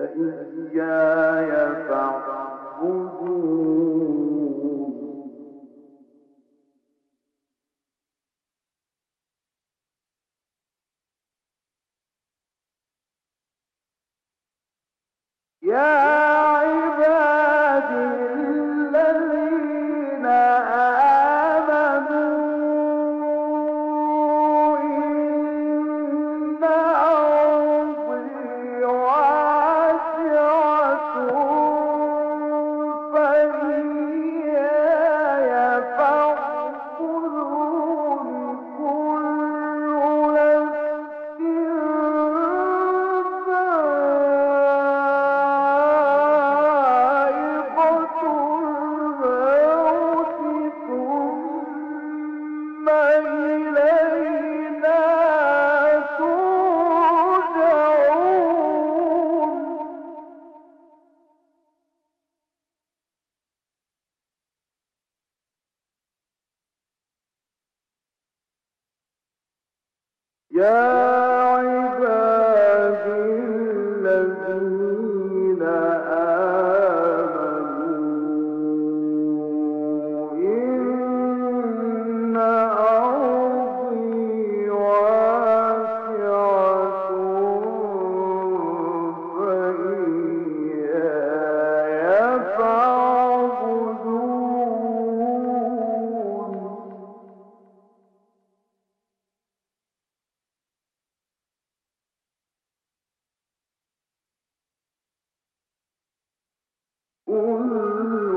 فإياي فاعبدون كل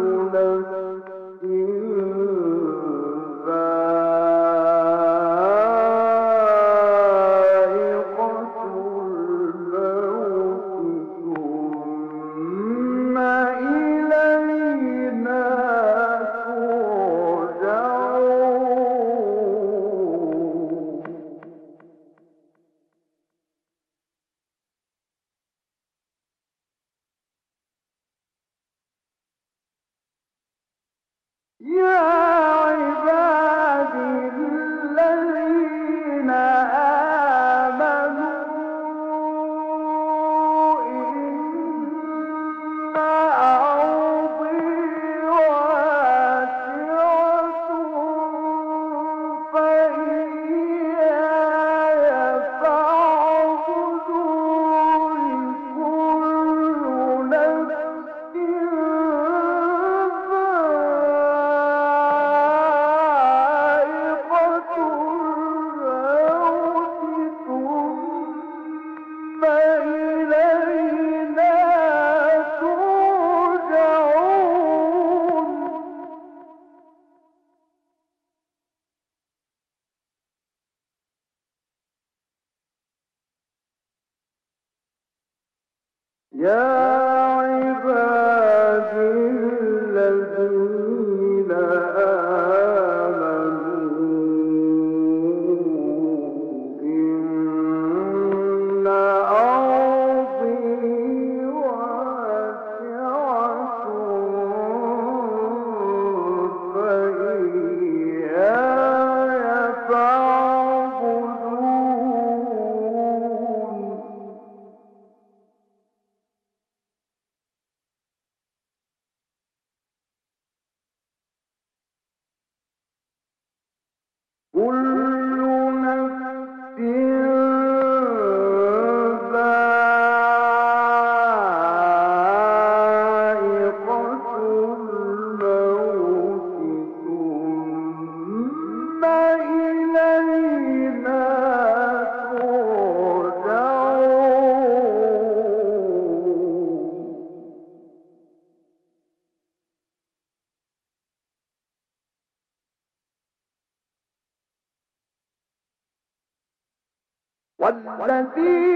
والذين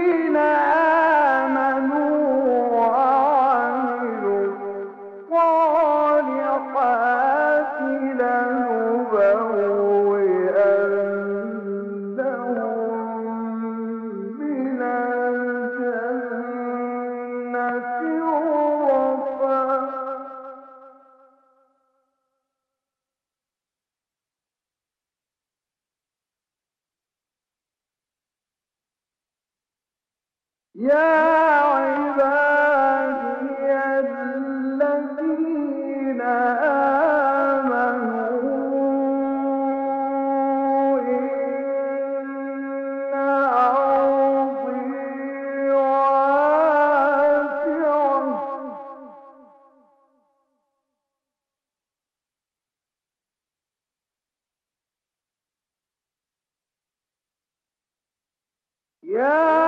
Yeah.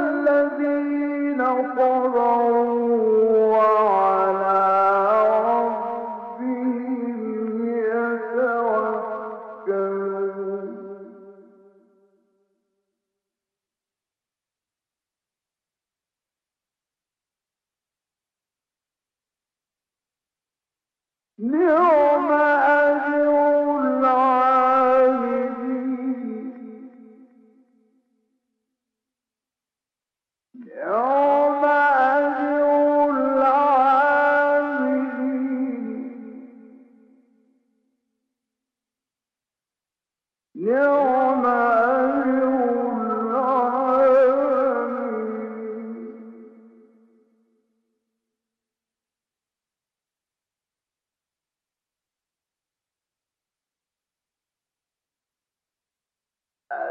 كفروا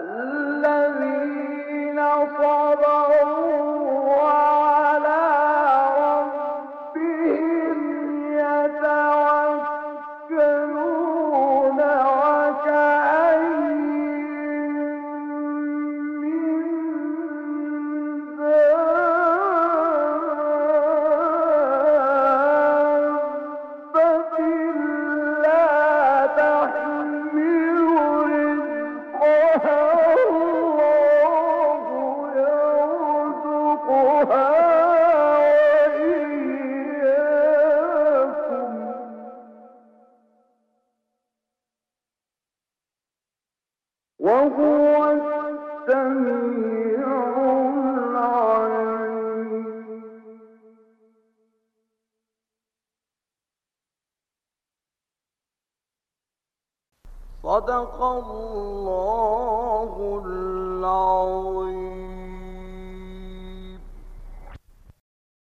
الذين صبروا وهو العليم. صدق الله العظيم.